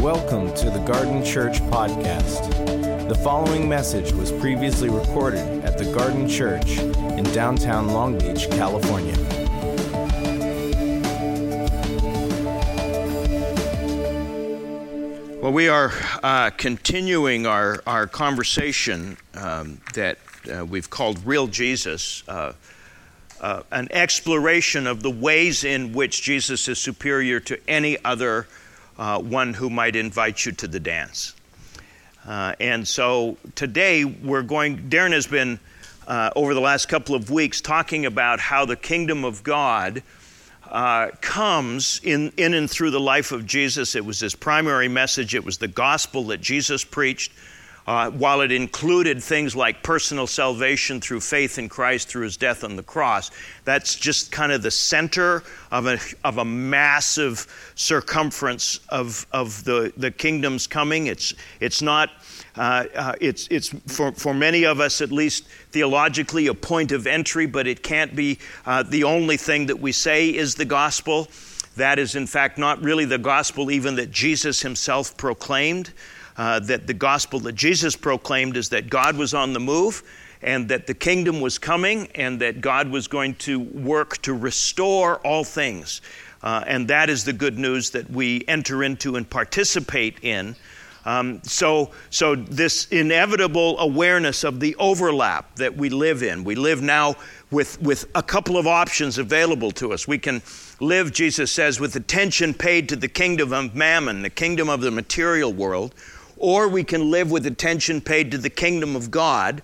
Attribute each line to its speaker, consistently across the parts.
Speaker 1: Welcome to the Garden Church Podcast. The following message was previously recorded at the Garden Church in downtown Long Beach, California.
Speaker 2: Well, we are uh, continuing our, our conversation um, that uh, we've called Real Jesus, uh, uh, an exploration of the ways in which Jesus is superior to any other uh, one who might invite you to the dance. Uh, and so today we're going, Darren has been uh, over the last couple of weeks talking about how the kingdom of God uh, comes in, in and through the life of Jesus. It was his primary message, it was the gospel that Jesus preached. Uh, while it included things like personal salvation through faith in Christ through his death on the cross, that's just kind of the center of a, of a massive circumference of, of the, the kingdom's coming. It's, it's not, uh, uh, it's, it's for, for many of us, at least theologically, a point of entry, but it can't be uh, the only thing that we say is the gospel. That is, in fact, not really the gospel even that Jesus himself proclaimed uh, that the gospel that Jesus proclaimed is that God was on the move and that the kingdom was coming and that God was going to work to restore all things. Uh, and that is the good news that we enter into and participate in. Um, so, so, this inevitable awareness of the overlap that we live in, we live now with, with a couple of options available to us. We can live, Jesus says, with attention paid to the kingdom of mammon, the kingdom of the material world, or we can live with attention paid to the kingdom of God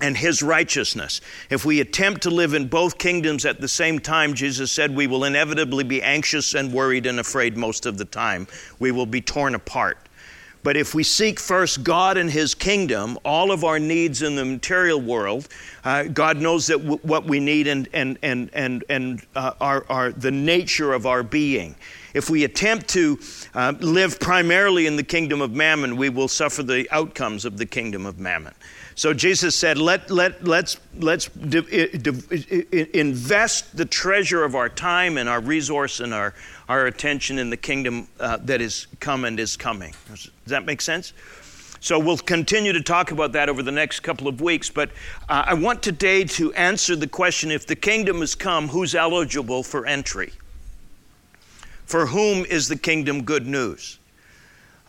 Speaker 2: and his righteousness. If we attempt to live in both kingdoms at the same time, Jesus said we will inevitably be anxious and worried and afraid most of the time. We will be torn apart. But if we seek first God and His kingdom, all of our needs in the material world, uh, God knows that w- what we need and, and, and, and, and uh, are, are the nature of our being. If we attempt to uh, live primarily in the kingdom of mammon, we will suffer the outcomes of the kingdom of mammon. So Jesus said, Let, let, let's, let's invest the treasure of our time and our resource and our, our attention in the kingdom uh, that is come and is coming. Does that make sense? So we'll continue to talk about that over the next couple of weeks. But uh, I want today to answer the question if the kingdom has come, who's eligible for entry? For whom is the kingdom good news?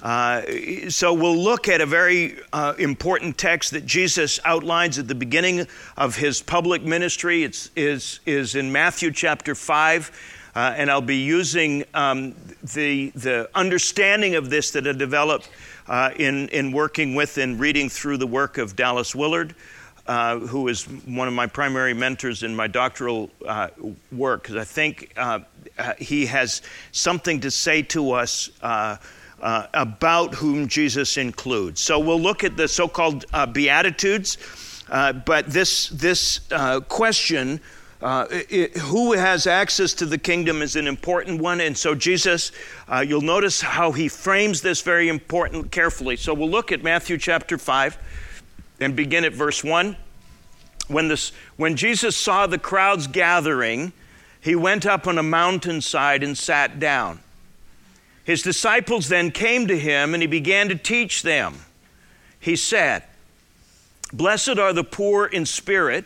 Speaker 2: Uh, so we'll look at a very uh, important text that Jesus outlines at the beginning of his public ministry. It's is is in Matthew chapter five, uh, and I'll be using um, the the understanding of this that I developed uh, in in working with and reading through the work of Dallas Willard. Uh, who is one of my primary mentors in my doctoral uh, work, because I think uh, uh, he has something to say to us uh, uh, about whom Jesus includes. So we'll look at the so called Beatitudes, but this, this question. Uh, it, who has access to the kingdom is an important one. And so, Jesus, uh, you'll notice how he frames this very important carefully. So, we'll look at Matthew chapter 5 and begin at verse 1. When, this, when Jesus saw the crowds gathering, he went up on a mountainside and sat down. His disciples then came to him and he began to teach them. He said, Blessed are the poor in spirit,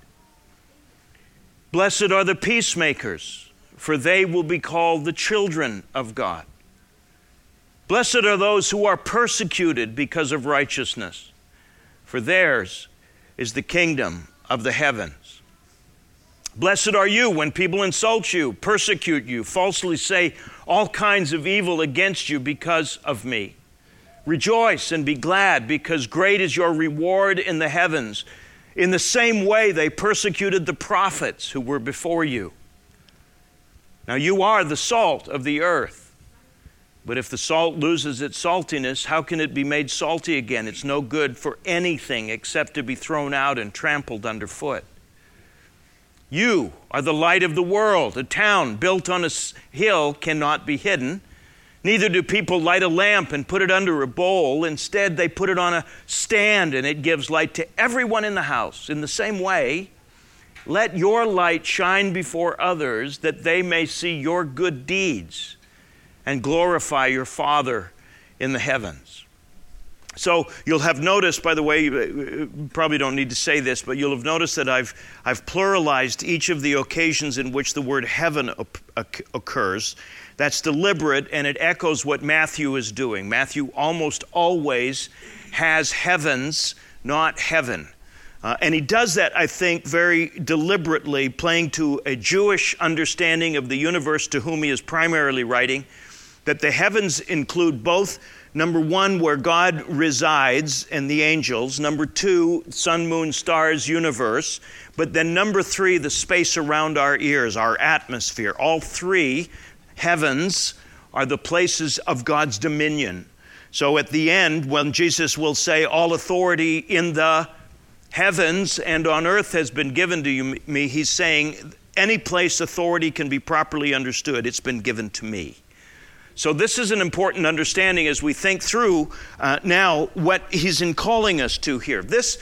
Speaker 2: Blessed are the peacemakers, for they will be called the children of God. Blessed are those who are persecuted because of righteousness, for theirs is the kingdom of the heavens. Blessed are you when people insult you, persecute you, falsely say all kinds of evil against you because of me. Rejoice and be glad, because great is your reward in the heavens. In the same way, they persecuted the prophets who were before you. Now, you are the salt of the earth. But if the salt loses its saltiness, how can it be made salty again? It's no good for anything except to be thrown out and trampled underfoot. You are the light of the world. A town built on a hill cannot be hidden. Neither do people light a lamp and put it under a bowl. Instead, they put it on a stand and it gives light to everyone in the house. In the same way, let your light shine before others that they may see your good deeds and glorify your Father in the heavens. So you'll have noticed, by the way, you uh, probably don't need to say this, but you'll have noticed that I've, I've pluralized each of the occasions in which the word heaven occurs. That's deliberate and it echoes what Matthew is doing. Matthew almost always has heavens, not heaven. Uh, and he does that, I think, very deliberately, playing to a Jewish understanding of the universe to whom he is primarily writing, that the heavens include both number one, where God resides and the angels, number two, sun, moon, stars, universe, but then number three, the space around our ears, our atmosphere. All three heavens are the places of God's dominion. So at the end, when Jesus will say, All authority in the heavens and on earth has been given to you, me, he's saying, Any place authority can be properly understood, it's been given to me. So, this is an important understanding as we think through uh, now what he's in calling us to here. This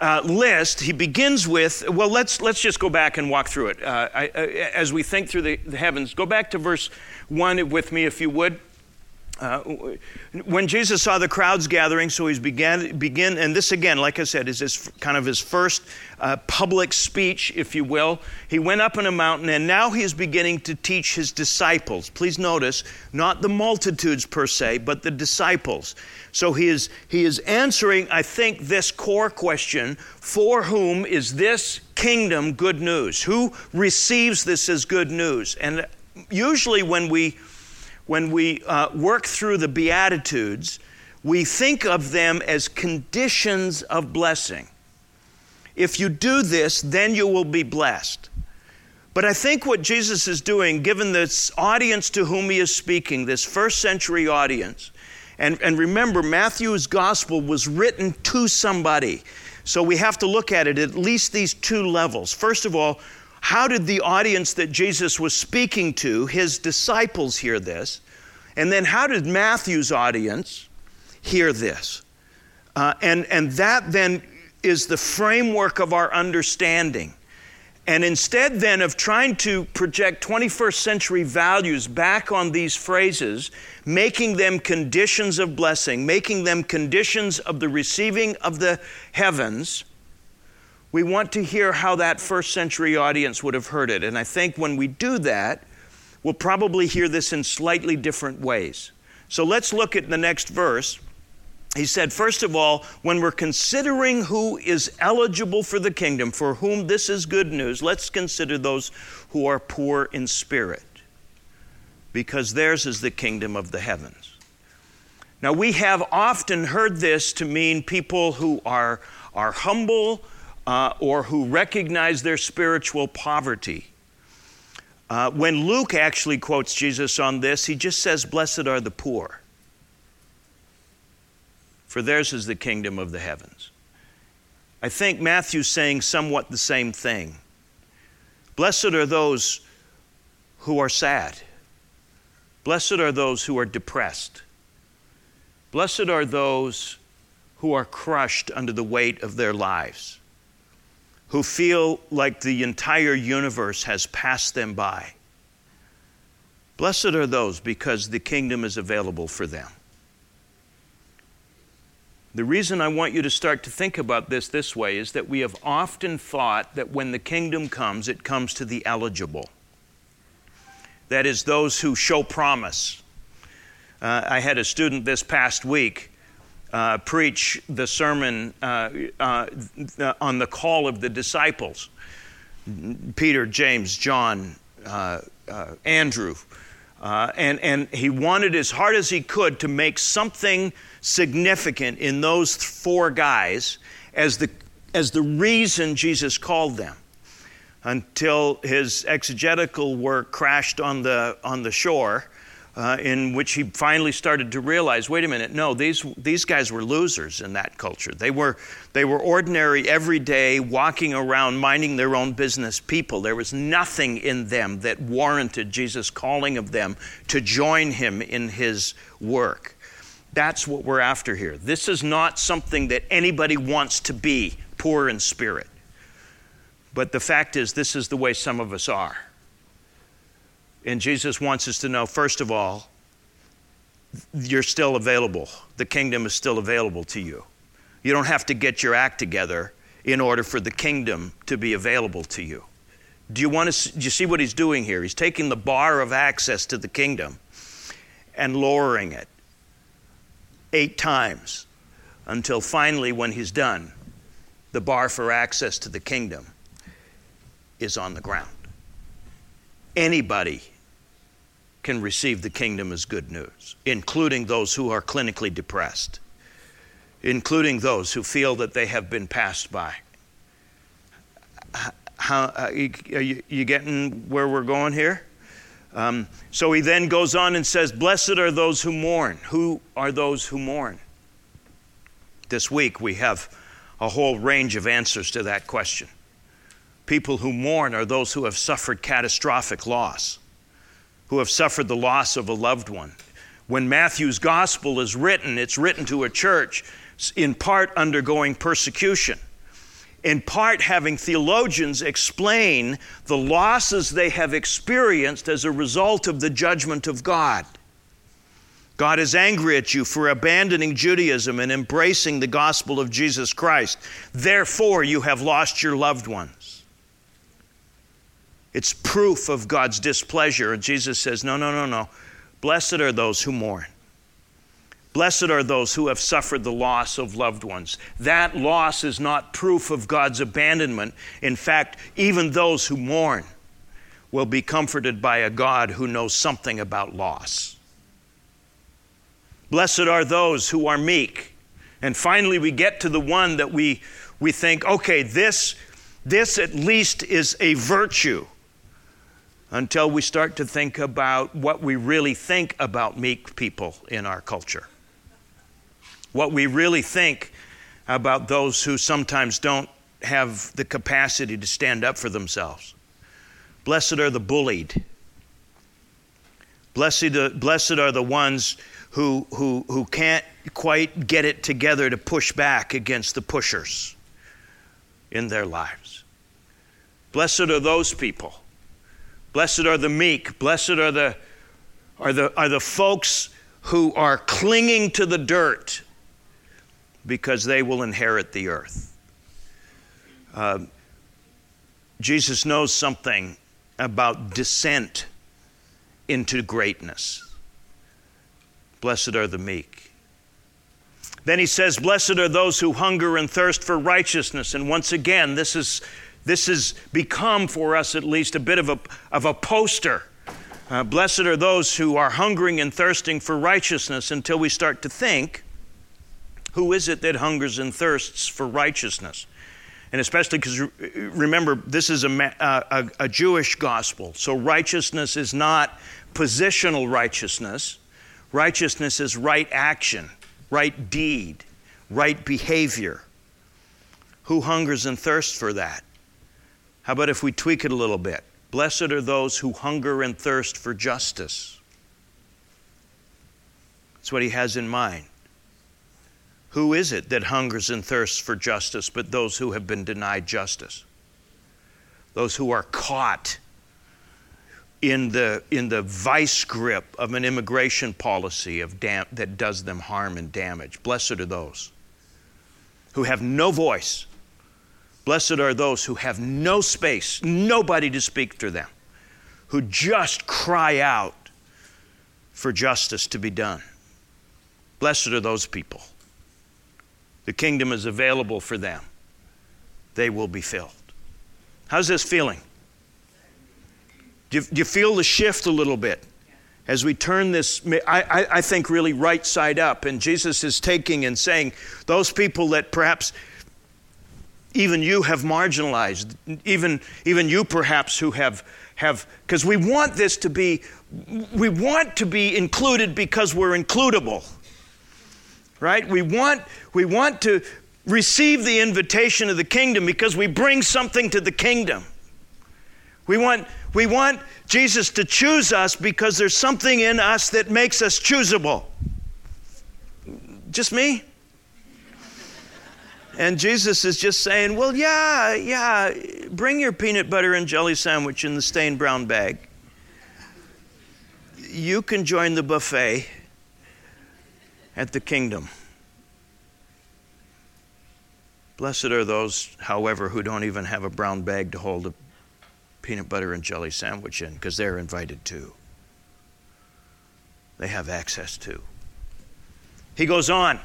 Speaker 2: uh, list, he begins with, well, let's, let's just go back and walk through it. Uh, I, as we think through the, the, heavens, go back to verse 1 with me, if you would. Uh, when Jesus saw the crowds gathering, so he's began begin, and this again, like I said, is his kind of his first uh, public speech, if you will. He went up on a mountain, and now he is beginning to teach his disciples. Please notice, not the multitudes per se, but the disciples. So he is he is answering, I think, this core question: For whom is this kingdom good news? Who receives this as good news? And usually, when we when we uh, work through the Beatitudes, we think of them as conditions of blessing. If you do this, then you will be blessed. But I think what Jesus is doing, given this audience to whom he is speaking, this first century audience, and, and remember, Matthew's gospel was written to somebody. So we have to look at it at least these two levels. First of all, how did the audience that Jesus was speaking to, his disciples, hear this? And then how did Matthew's audience hear this? Uh, and, and that then is the framework of our understanding. And instead, then, of trying to project 21st century values back on these phrases, making them conditions of blessing, making them conditions of the receiving of the heavens, we want to hear how that first century audience would have heard it. And I think when we do that, we'll probably hear this in slightly different ways. So let's look at the next verse. He said, first of all, when we're considering who is eligible for the kingdom, for whom this is good news, let's consider those who are poor in spirit, because theirs is the kingdom of the heavens. Now, we have often heard this to mean people who are, are humble, uh, or who recognize their spiritual poverty. Uh, when Luke actually quotes Jesus on this, he just says, Blessed are the poor, for theirs is the kingdom of the heavens. I think Matthew's saying somewhat the same thing. Blessed are those who are sad. Blessed are those who are depressed. Blessed are those who are crushed under the weight of their lives who feel like the entire universe has passed them by. Blessed are those because the kingdom is available for them. The reason I want you to start to think about this this way is that we have often thought that when the kingdom comes, it comes to the eligible. That is, those who show promise. Uh, I had a student this past week uh, preach the sermon uh, uh, on the call of the disciples Peter, James, John, uh, uh, Andrew. Uh, and, and he wanted as hard as he could to make something significant in those four guys as the, as the reason Jesus called them. until his exegetical work crashed on the, on the shore uh, in which he finally started to realize wait a minute, no, these, these guys were losers in that culture. They were, they were ordinary, everyday, walking around, minding their own business people. There was nothing in them that warranted Jesus' calling of them to join him in his work. That's what we're after here. This is not something that anybody wants to be poor in spirit. But the fact is, this is the way some of us are. And Jesus wants us to know, first of all, you're still available. The kingdom is still available to you. You don't have to get your act together in order for the kingdom to be available to you. Do you want to do you see what he's doing here? He's taking the bar of access to the kingdom and lowering it eight times until finally when he's done, the bar for access to the kingdom is on the ground anybody can receive the kingdom as good news, including those who are clinically depressed, including those who feel that they have been passed by. How, uh, are you, you, getting where we're going here? Um, so he then goes on and says, Blessed are those who mourn. Who are those who mourn? This week we have a whole range of answers to that question. People who mourn are those who have suffered catastrophic loss, who have suffered the loss of a loved one. When Matthew's gospel is written, it's written to a church in part undergoing persecution, in part having theologians explain the losses they have experienced as a result of the judgment of God. God is angry at you for abandoning Judaism and embracing the gospel of Jesus Christ. Therefore, you have lost your loved ones. It's proof of God's displeasure. Jesus says, No, no, no, no. Blessed are those who mourn. Blessed are those who have suffered the loss of loved ones. That loss is not proof of God's abandonment. In fact, even those who mourn will be comforted by a God who knows something about loss. Blessed are those who are meek. And finally, we get to the one that we, we think, okay, this, this at least is a virtue until we start to think about what we really think about meek people in our culture. What we really think about those who sometimes don't have the capacity to stand up for themselves. Blessed are the bullied. Blessed, uh, blessed are the ones who, who, who can't quite get it together to push back against the pushers in their lives. Blessed are those people Blessed are the meek. Blessed are the, are the, are the folks who are clinging to the dirt because they will inherit the earth. Uh, Jesus knows something about descent into greatness. Blessed are the meek. Then he says, Blessed are those who hunger and thirst for righteousness. And once again, this is this has become for us at least a bit of a, of a poster. Uh, blessed are those who are hungering and thirsting for righteousness until we start to think who is it that hungers and thirsts for righteousness? And especially because remember, this is a, a, a Jewish gospel. So righteousness is not positional righteousness, righteousness is right action, right deed, right behavior. Who hungers and thirsts for that? How about if we tweak it a little bit? Blessed are those who hunger and thirst for justice. That's what he has in mind. Who is it that hungers and thirsts for justice but those who have been denied justice? Those who are caught in the, in the vice grip of an immigration policy of dam- that does them harm and damage. Blessed are those who have no voice Blessed are those who have no space, nobody to speak to them, who just cry out for justice to be done. Blessed are those people. The kingdom is available for them, they will be filled. How's this feeling? Do you, do you feel the shift a little bit? as we turn this, I, I, I, think, really right side up. And Jesus is taking and saying, those people that perhaps even you have marginalized, even, even you perhaps who have, have because we want this to be, we want to be included because we're includable. Right? We want, we want to receive the invitation of the kingdom because we bring something to the kingdom. We want, we want Jesus to choose us because there's something in us that makes us choosable. Just me? And Jesus is just saying, Well, yeah, yeah, bring your peanut butter and jelly sandwich in the stained brown bag. You can join the buffet at the kingdom. Blessed are those, however, who don't even have a brown bag to hold a peanut butter and jelly sandwich in because they're invited too. They have access to. He goes on.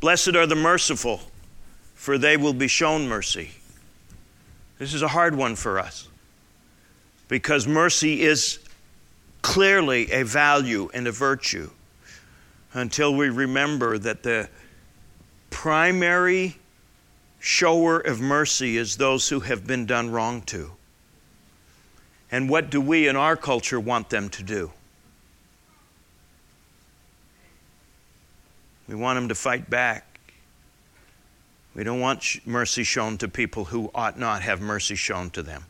Speaker 2: Blessed are the merciful, for they will be shown mercy. This is a hard one for us because mercy is clearly a value and a virtue until we remember that the primary shower of mercy is those who have been done wrong to. And what do we in our culture want them to do? We want them to fight back. We don't want mercy shown to people who ought not have mercy shown to them.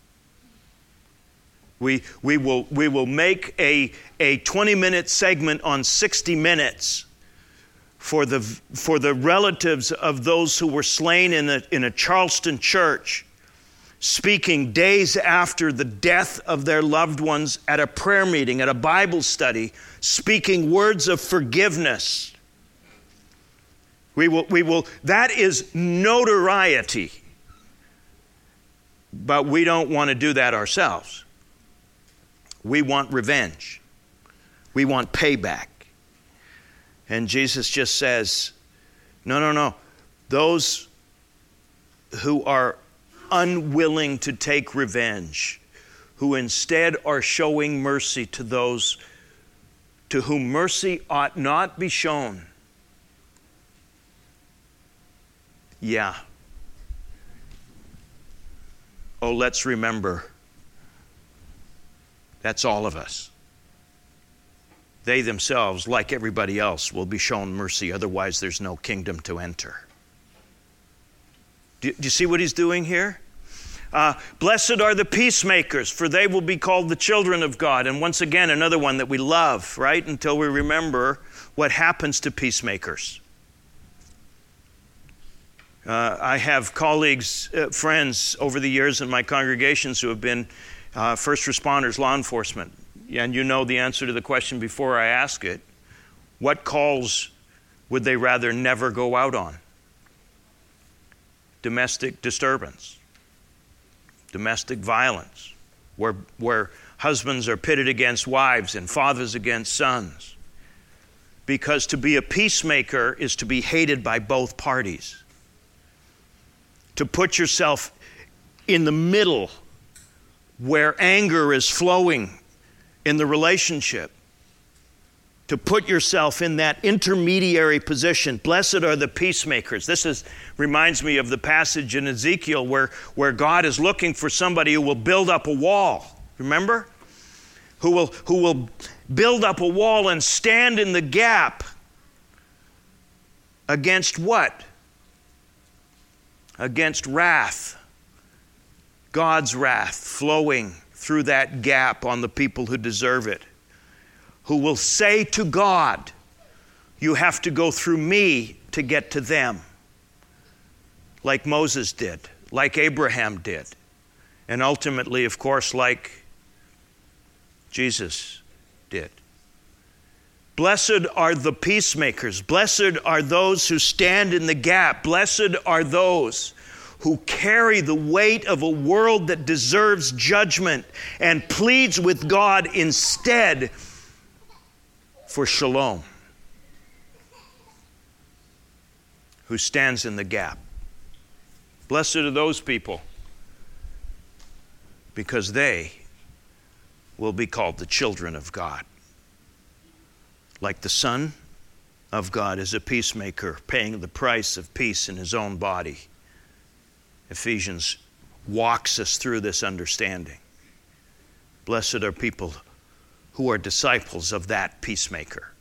Speaker 2: We, we, will, we will make a, a 20 minute segment on 60 minutes for the, for the relatives of those who were slain in a, in a Charleston church, speaking days after the death of their loved ones at a prayer meeting, at a Bible study, speaking words of forgiveness we will, we will, that is notoriety. But we don't want to do that ourselves. We want revenge. We want payback. And Jesus just says, no, no, no. Those who are unwilling to take revenge, who instead are showing mercy to those to whom mercy ought not be shown, Yeah. Oh, let's remember that's all of us. They themselves, like everybody else, will be shown mercy, otherwise, there's no kingdom to enter. Do, do you see what he's doing here? Uh, Blessed are the peacemakers, for they will be called the children of God. And once again, another one that we love, right? Until we remember what happens to peacemakers. Uh, I have colleagues, uh, friends over the years in my congregations who have been uh, first responders, law enforcement. And you know the answer to the question before I ask it. What calls would they rather never go out on? Domestic disturbance, domestic violence, where, where husbands are pitted against wives and fathers against sons. Because to be a peacemaker is to be hated by both parties to put yourself in the middle where anger is flowing in the relationship. To put yourself in that intermediary position. Blessed are the peacemakers. This is, reminds me of the passage in Ezekiel where, where God is looking for somebody who will build up a wall. Remember? Who will, who will build up a wall and stand in the gap against what? Against wrath, God's wrath flowing through that gap on the people who deserve it, who will say to God, You have to go through me to get to them, like Moses did, like Abraham did, and ultimately, of course, like Jesus did. Blessed are the peacemakers. Blessed are those who stand in the gap. Blessed are those who carry the weight of a world that deserves judgment and pleads with God instead for shalom. Who stands in the gap. Blessed are those people because they will be called the children of God like the Son of God is a peacemaker, paying the price of peace in his own body Ephesians walks us through this understanding. Blessed are people who are disciples of that peacemaker.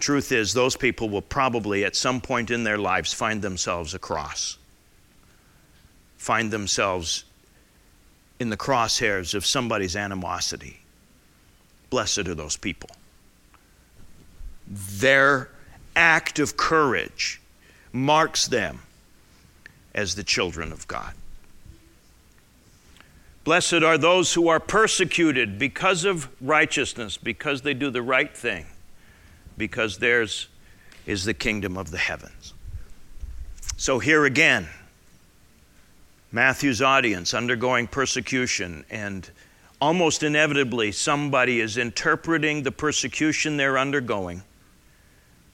Speaker 2: Truth is, those people will probably at some point in their lives find themselves a cross, find themselves in the crosshairs of somebody's animosity. Blessed are those people. Their act of courage marks them as the children of God. Blessed are those who are persecuted because of righteousness, because they do the right thing, because theirs is the kingdom of the heavens. So here again, Matthew's audience undergoing persecution, and almost inevitably, somebody is interpreting the persecution they're undergoing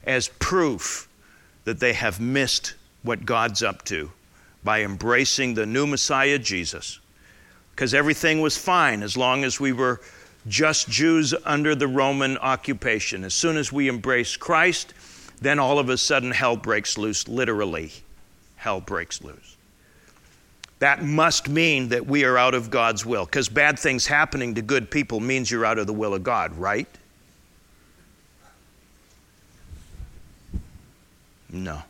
Speaker 2: as proof that they have missed what God's up to by embracing the new Messiah, Jesus because everything was fine as long as we were just Jews under the Roman occupation. As soon as we embrace Christ, then all of a sudden hell breaks loose, literally. Hell breaks loose. That must mean that we are out of God's will, because bad things happening to good people means you're out of the will of God, right? No.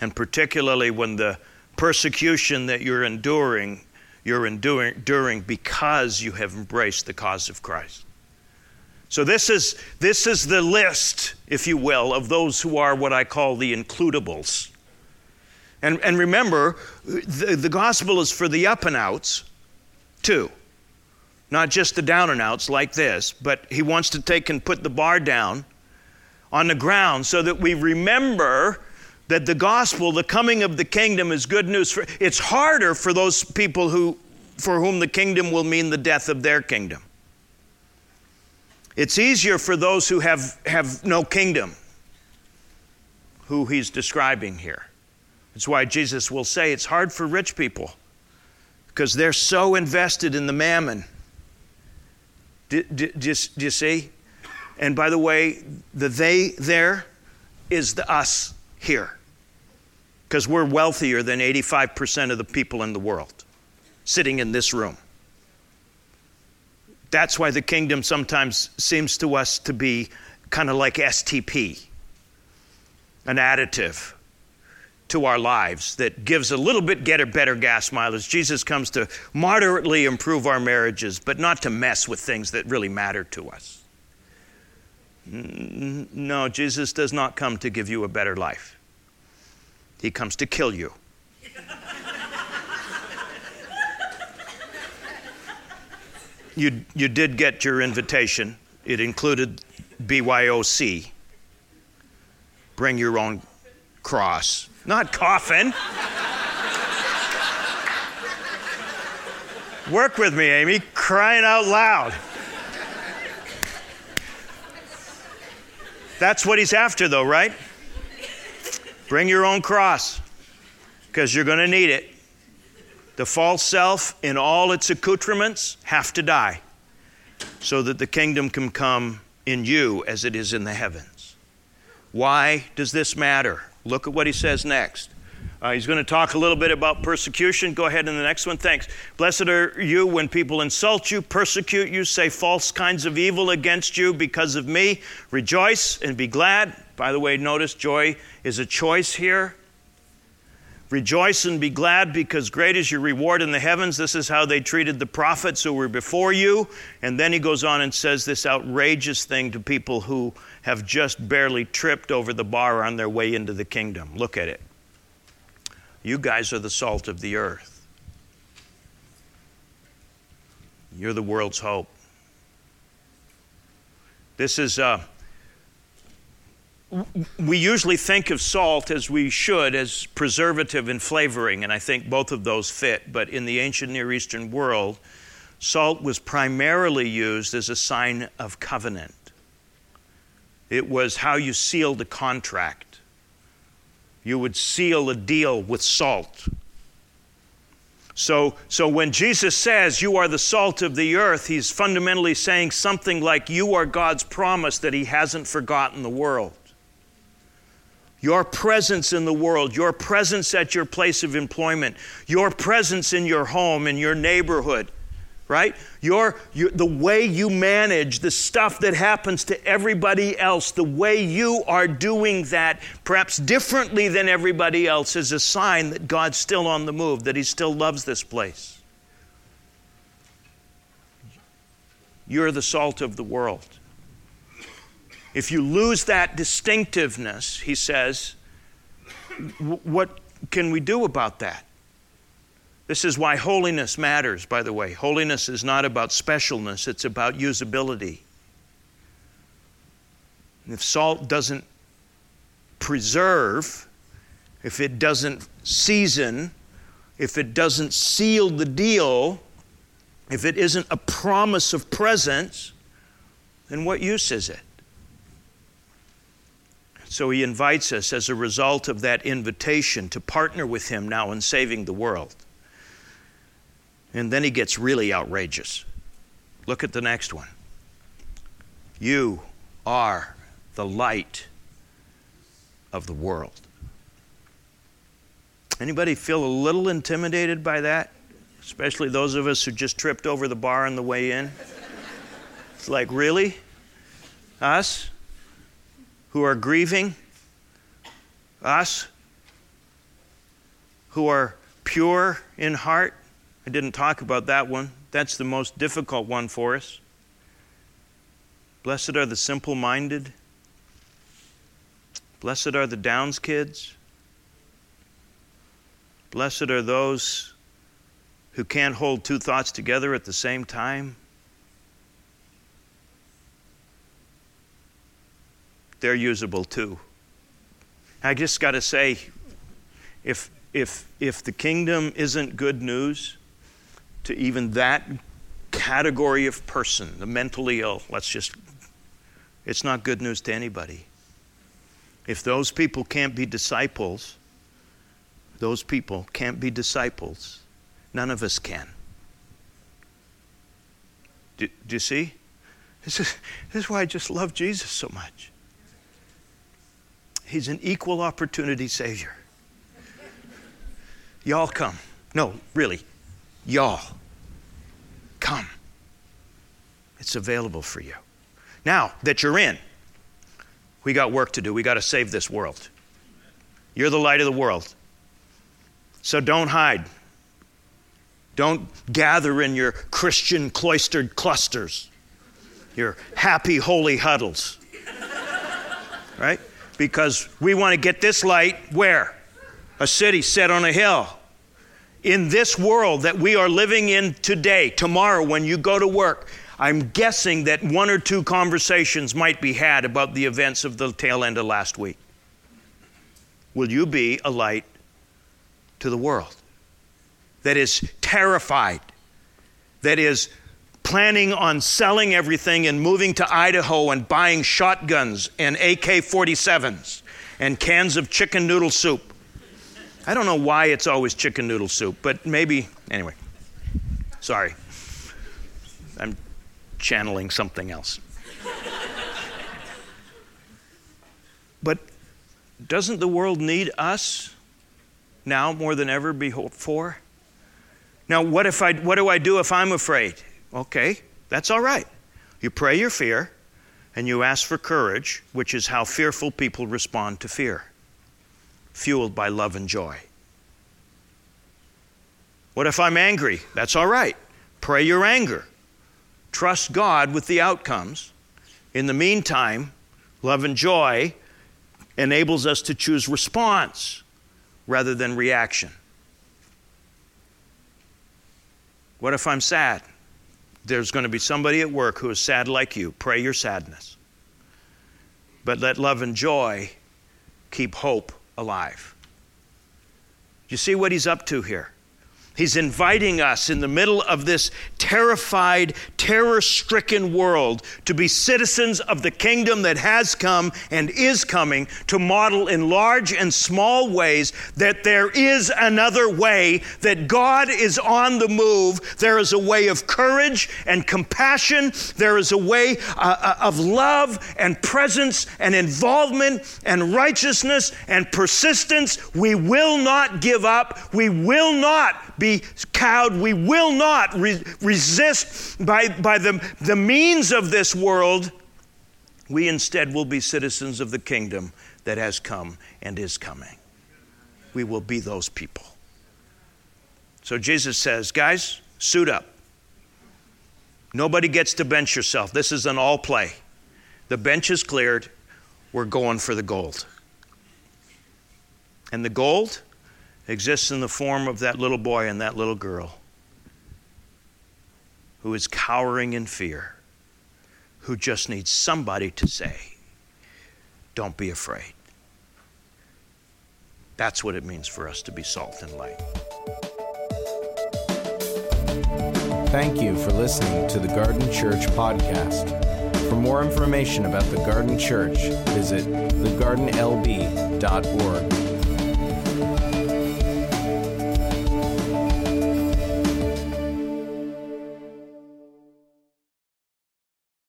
Speaker 2: And particularly when the persecution that you're enduring, you're enduring, because you have embraced the cause of Christ. So, this is, this is the list, if you will, of those who are what I call the includables. And, and remember, the, the gospel is for the up and outs, too. Not just the down and outs like this, but he wants to take and put the bar down on the ground so that we remember that the gospel, the coming of the kingdom, is good news. For, it's harder for those people who, for whom the kingdom will mean the death of their kingdom. It's easier for those who have, have no kingdom, who he's describing here. That's why Jesus will say it's hard for rich people because they're so invested in the mammon. Do, do, do, do you see? And by the way, the they there is the us here because we're wealthier than 85% of the people in the world sitting in this room. That's why the kingdom sometimes seems to us to be kind of like STP, an additive to our lives that gives a little bit get a better gas mileage. Jesus comes to moderately improve our marriages, but not to mess with things that really matter to us. No, Jesus does not come to give you a better life. He comes to kill you. you, you did get your invitation. It included BYOC. Bring your own cross. Not coffin. Work with me, Amy. Crying out loud. That's what he's after, though, right? Bring your own cross because you're going to need it. The false self in all its accoutrements have to die so that the kingdom can come in you as it is in the heavens. Why does this matter? Look at what he says next. Uh, he's going to talk a little bit about persecution. Go ahead in the next one. Thanks. Blessed are you when people insult you, persecute you, say false kinds of evil against you because of me. Rejoice and be glad. By the way, notice joy is a choice here. Rejoice and be glad because great is your reward in the heavens. This is how they treated the prophets who were before you. And then he goes on and says this outrageous thing to people who have just barely tripped over the bar on their way into the kingdom. Look at it. You guys are the salt of the earth. You're the world's hope. This is, uh, we usually think of salt as we should, as preservative and flavoring, and I think both of those fit. But in the ancient Near Eastern world, salt was primarily used as a sign of covenant. It was how you sealed a contract you would seal a deal with salt. So, so when Jesus says you are the salt of the earth, he's fundamentally saying something like you are God's promise that he hasn't forgotten the world. your presence in the world, your presence at your place of employment, your presence in your home, in your neighborhood, right? Your, your, the way you manage the stuff that happens to everybody else, the way you are doing that, perhaps differently than everybody else, is a sign that God's still on the move, that He still loves this place. You're the salt of the world. If you lose that distinctiveness, he says, what can we do about that? This is why holiness matters, by the way. Holiness is not about specialness, it's about usability. if salt doesn't preserve, if it doesn't season, if it doesn't seal the deal, if it isn't a promise of presence, then what use is it? So he invites us as a result of that invitation to partner with him now in saving the world. And then he gets really outrageous. Look at the next one. You are the light of the world. Anybody feel a little intimidated by that? Especially those of us who just tripped over the bar on the way in. It's like, really? Us? who are grieving, us who are pure in heart. I didn't talk about that one. That's the most difficult one for us. Blessed are the simple minded. Blessed are the Downs kids. Blessed are those who can't hold two thoughts together at the same time. they're usable too. I just got to say, if, if, if the kingdom isn't good news to even that category of person, the mentally ill, let's just, it's not good news to anybody. If those people can't be disciples, those people can't be disciples, none of us can. Do, do you see? This is, this is why I just love Jesus so much. He's an equal opportunity Savior. Y'all come. No, really, y'all come. It's available for you. Now that you're in, we got work to do. We got to save this world. You're the light of the world. So don't hide. Don't gather in your Christian cloistered clusters, your happy, holy huddles. Right? because we want to get this light where? A city set on a hill. In this world that we are living in today, tomorrow, when you go to work, I'm guessing that one or two conversations might be had about the events of the tail end of last week. Will you be a light to the world that is terrified, that is planning on selling everything and moving to Idaho and buying shotguns and AK 47s and cans of chicken noodle soup. I don't know why it's always chicken noodle soup, but maybe, anyway. Sorry. I'm channeling something else. but doesn't the world need us now more than ever before? Now, what, if I, what do I do if I'm afraid? Okay, that's all right. You pray your fear and you ask for courage, which is how fearful people respond to fear, fueled by love and joy. What if I'm angry? That's all right. Pray your anger. Trust God with the outcomes. In the meantime, love and joy enables us to choose response rather than reaction. What if I'm sad? There's going to be somebody at work who is sad like you. Pray your sadness. But let love and joy keep hope alive. You see what he's up to here? He's inviting us in the middle of this terrified, terror stricken world to be citizens of the kingdom that has come and is coming, to model in large and small ways that there is another way, that God is on the move. There is a way of courage and compassion, there is a way uh, uh of love and presence and involvement and righteousness and persistence. We will not give up, we will not be cowed. We will not re- resist by, by the, the means of this world. We instead will be citizens of the kingdom that has come and is coming. We will be those people. So Jesus says, guys, suit up. Nobody gets to bench yourself. This is an all play. The bench is cleared. We're going for the gold. And the gold exists in the form of that little boy and that little girl who is cowering in fear, who just needs somebody to say, Don't be afraid. That's what it means for us to be salt and light.
Speaker 1: Thank you for listening to the Garden Church podcast. For more information about the Garden Church, visit thegardenlb.org.